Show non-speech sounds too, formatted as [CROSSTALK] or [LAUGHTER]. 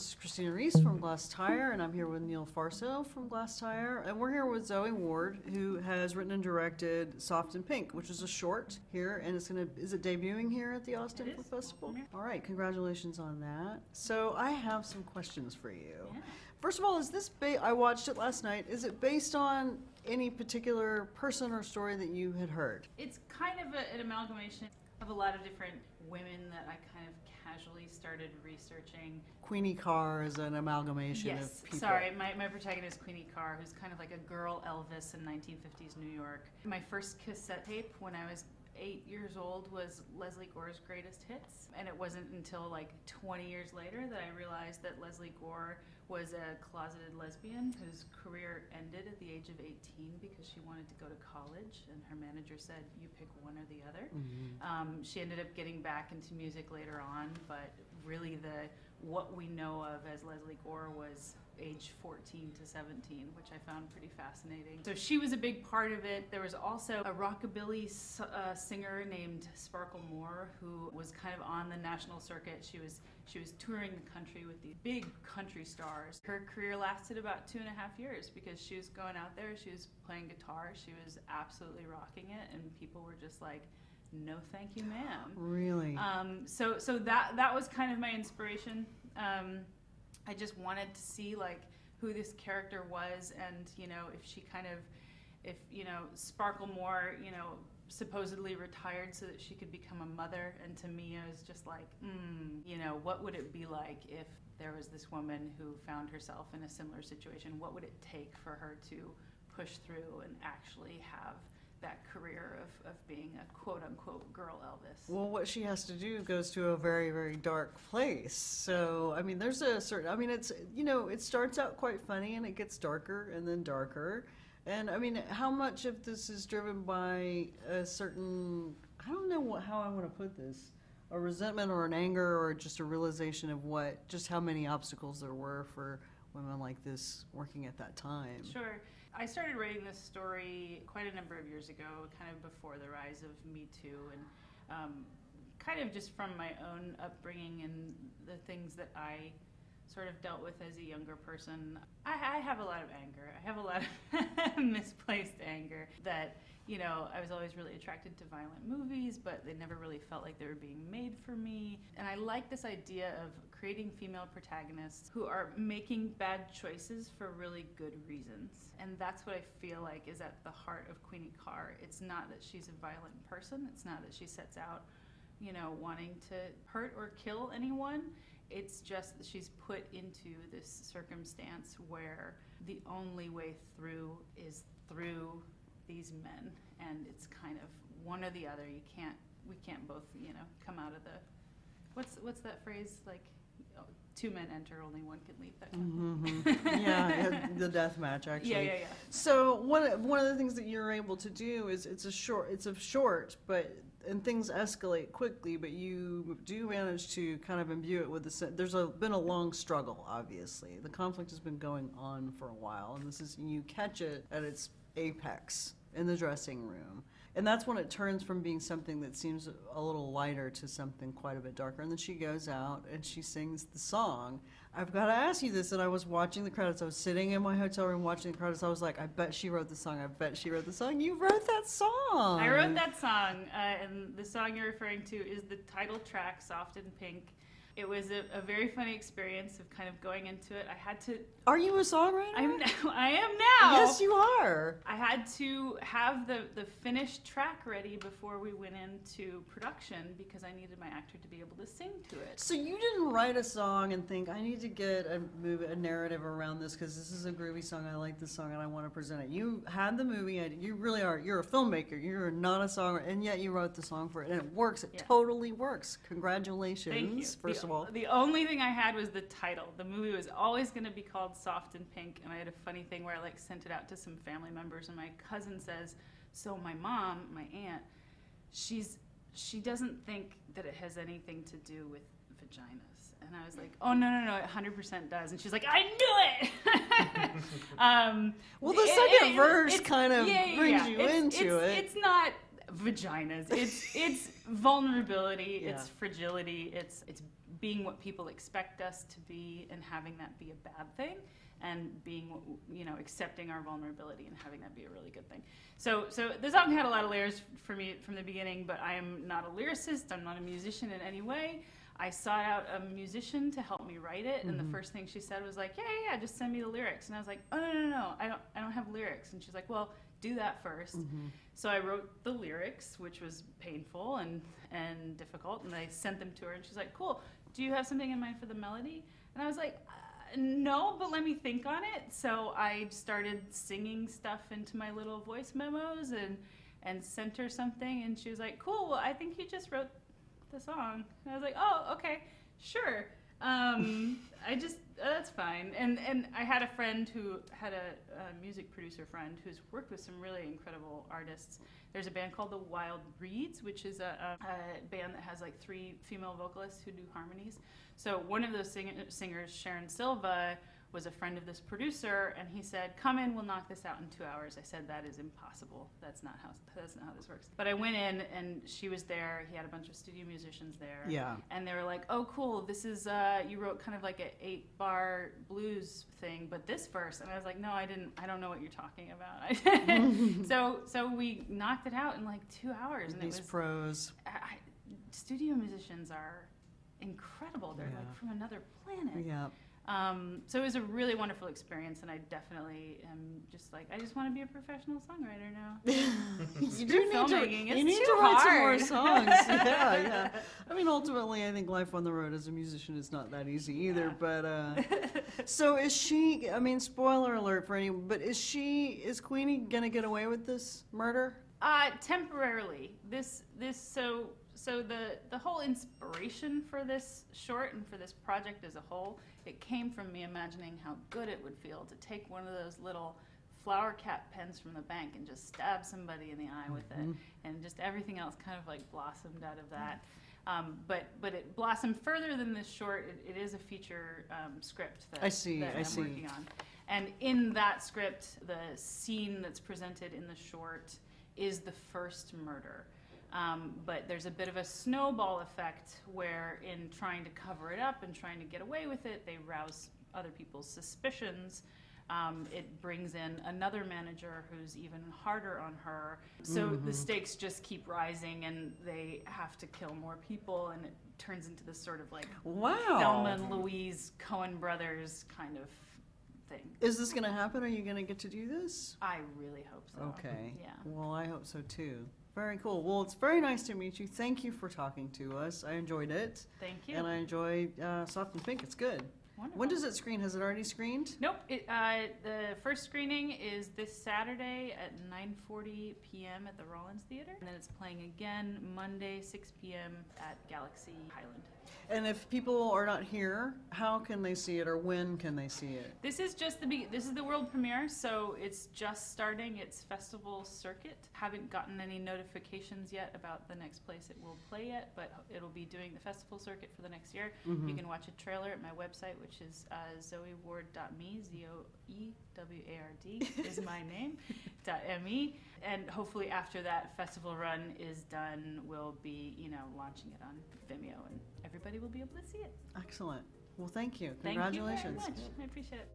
This is Christina Rees from Glasstire, and I'm here with Neil Fauerso from Glasstire. And we're here with Zoe Ward, who has written and directed Soft and Pink, which is a short here, and it's gonna, is it debuting here at the Austin Film. Festival? Yeah. All right, congratulations on that. So I have some questions for you. Yeah. First of all, is this ba- I watched it last night. Is it based on any particular person or story that you had heard? It's kind of a, an amalgamation of a lot of different women that I kind of casually started researching. Queenie Carr is an amalgamation yes, of people. sorry, my, my protagonist Queenie Carr, who's kind of like a girl Elvis in 1950s New York. My first cassette tape when I was eight years old was Lesley Gore's Greatest Hits, and it wasn't until like 20 years later that I realized that Lesley Gore was a closeted lesbian whose career ended at the age of 18 because she wanted to go to college, and her manager said, "You pick one or the other." Mhm. Um, she ended up getting back into music later on, but really the what we know of as Lesley Gore was age 14 to 17, which I found pretty fascinating. So she was a big part of it. There was also a rockabilly uh, singer named Sparkle Moore who was kind of on the national circuit. She was she was touring the country with these big country stars. Her career lasted about two and a half years because she was going out there, she was playing guitar, she was absolutely rocking it, and people were just like, "No, thank you, ma'am." Really? Um, so so that that was kind of my inspiration. Um, I just wanted to see like who this character was, and you know if she kind of, if you know Sparkle Moore, you know supposedly retired so that she could become a mother, and to me I was just like, mm, you know, what would it be like if there was this woman who found herself in a similar situation? What would it take for her to push through and actually have that career of, of being a quote unquote girl Elvis? Well, what she has to do goes to a very, very dark place. So, I mean, there's a certain, I mean, it's, you know, it starts out quite funny and it gets darker and then darker. And I mean, how much of this is driven by a certain, I don't know what, how I want to put this, a resentment or an anger or just a realization of what, just how many obstacles there were for women like this working at that time. Sure. I started writing this story quite a number of years ago, kind of before the rise of Me Too, and um, kind of just from my own upbringing and the things that I sort of dealt with as a younger person. I, I have a lot of anger. I have a lot of [LAUGHS] misplaced anger that, you know, I was always really attracted to violent movies, but they never really felt like they were being made for me. And I like this idea of creating female protagonists who are making bad choices for really good reasons. And that's what I feel like is at the heart of Queenie Carr. It's not that she's a violent person, it's not that she sets out, you know, wanting to hurt or kill anyone. It's just that she's put into this circumstance where the only way through is through these men. And it's kind of one or the other. You can't, we can't both, you know, come out of the, what's, what's that phrase? Like, oh, two men enter, only one can leave. That kind of [LAUGHS] thing. hmm yeah, the death match actually. Yeah, yeah, yeah. So one of- one of the things that you're able to do is it's a short it's a short but and things escalate quickly but you do manage to kind of imbue it with the sen- there's a been a long struggle obviously the conflict has been going on for a while and this is you catch it at its apex in the dressing room and that's when it turns from being something that seems a little lighter to something quite a bit darker and then she goes out and she sings the song I've got to ask you this. And I was watching the credits. I was sitting in my hotel room watching the credits. I was like, I bet she wrote the song. I bet she wrote the song. You wrote that song. I wrote that song, uh, and the song you're referring to is the title track, Soft and Pink. It was a, a very funny experience of kind of going into it. I had to, Are you a songwriter? I'm now, [LAUGHS] I am now. Yes, you are. I had to have the, the finished track ready before we went into production because I needed my actor to be able to sing to it. So you didn't write a song and think I need to get a movie, a narrative around this because this is a groovy song. I like this song and I want to present it. You had the movie. and You really are. You're a filmmaker. You're not a songwriter, and yet you wrote the song for it, and it works. It Yeah. totally works. Congratulations. Thank you. First the, of all. the only thing I had was the title. The movie was always going to be called Soft and Pink, and I had a funny thing where I like sent it out to some family members, and my cousin says, "So my mom, my aunt, she's she doesn't think that it has anything to do with vaginas." And I was like, "Oh no, no, no, it 100% does." And she's like, "I knew it." [LAUGHS] um, Well, the second it- verse it's- kind of yeah, yeah, brings yeah. you It's- into it's- it. It's not vaginas. It's it's [LAUGHS] vulnerability. Yeah. It's fragility. It's it's being what people expect us to be and having that be a bad thing and being you know accepting our vulnerability and having that be a really good thing. So so the song had a lot of layers for me from the beginning but i am not a lyricist. I'm not a musician in any way. I sought out a musician to help me write it and the Mhm. first thing she said was like yeah yeah yeah just send me the lyrics. And i was like oh no no no i don't i don't have lyrics. And she's like well do that 1st Mhm. so I wrote the lyrics, which was painful and, and difficult, and I sent them to her, and she's like, "Cool. Do you have something in mind for the melody?" And I was like, uh, "No, but let me think on it." So I started singing stuff into my little voice memos and and sent her something, and she was like, "Cool. Well, I think you just wrote the song." And I was like, "Oh, okay, sure." Um, I just uh, that's fine. And and I had a friend who had a, a music producer friend who's worked with some really incredible artists. There's a band called the Wild Reeds, which is a, a, a band that has like three female vocalists who do harmonies. So one of those sing- singers, Sharon Silva, was a friend of this producer, and he said, "Come in, we'll knock this out in two hours." I said, "That is impossible. That's not how that's not how this works." But I went in, and she was there. He had a bunch of studio musicians there Yeah. and they were like, "Oh, cool! This is uh, you wrote kind of like an eight bar blues thing, but this verse." And I was like, "No, I didn't. I don't know what you're talking about." [LAUGHS] so so we knocked it out in like two hours, and These it was pros. I, I, studio musicians are incredible. They're Yeah. like from another planet. Yeah. Um, so it was a really wonderful experience, and I definitely am just like I just want to be a professional songwriter now. [LAUGHS] you Screw need to, you need to write some more songs. [LAUGHS] yeah, yeah. I mean, ultimately, I think life on the road as a musician is not that easy either. Yeah. But uh, [LAUGHS] so is she? I mean, spoiler alert for any. But is she? Is Queenie gonna get away with this murder? Uh, temporarily. This this so so the the whole inspiration for this short and for this project as a whole, it came from me imagining how good it would feel to take one of those little flower cap pens from the bank and just stab somebody in the eye with it, Mhm. and just everything else kind of like blossomed out of that. Um, but but it blossomed further than this short. It, it is a feature um, script that, I see, that I am see. working on, and in that script, the scene that's presented in the short is the first murder. Um, but there's a bit of a snowball effect where, in trying to cover it up and trying to get away with it, they rouse other people's suspicions. Um, it brings in another manager who's even harder on her. So the Mhm. stakes just keep rising, and they have to kill more people, and it turns into this sort of like Wow. Thelma and Louise Coen brothers kind of thing. Is this gonna happen? Are you gonna get to do this? I really hope so. Okay. Yeah. Well, I hope so too. Very cool. Well, it's very nice to meet you. Thank you for talking to us. I enjoyed it, Thank you. and I enjoy uh, Soft and Pink. It's good. Wonderful. When does it screen? Has it already screened? Nope. It, uh, the first screening is this Saturday at 9:40 p.m. at the Rollins Theater, and then it's playing again Monday 6 p.m. at Galaxy Highland. And if people are not here, how can they see it, or when can they see it? This is just the be- this is the world premiere, so it's just starting its festival circuit. Haven't gotten any notifications yet about the next place it will play yet, but it'll be doing the festival circuit for the next year. You Mhm. can watch a trailer at my website, which is uh, zoeward.me, Z O E W A R D is my [LAUGHS] name, dot me. And hopefully after that festival run is done, we'll be, you know, launching it on Vimeo and everybody will be able to see it. Excellent. Well, thank you. Thank you very Congratulations. much. I appreciate it.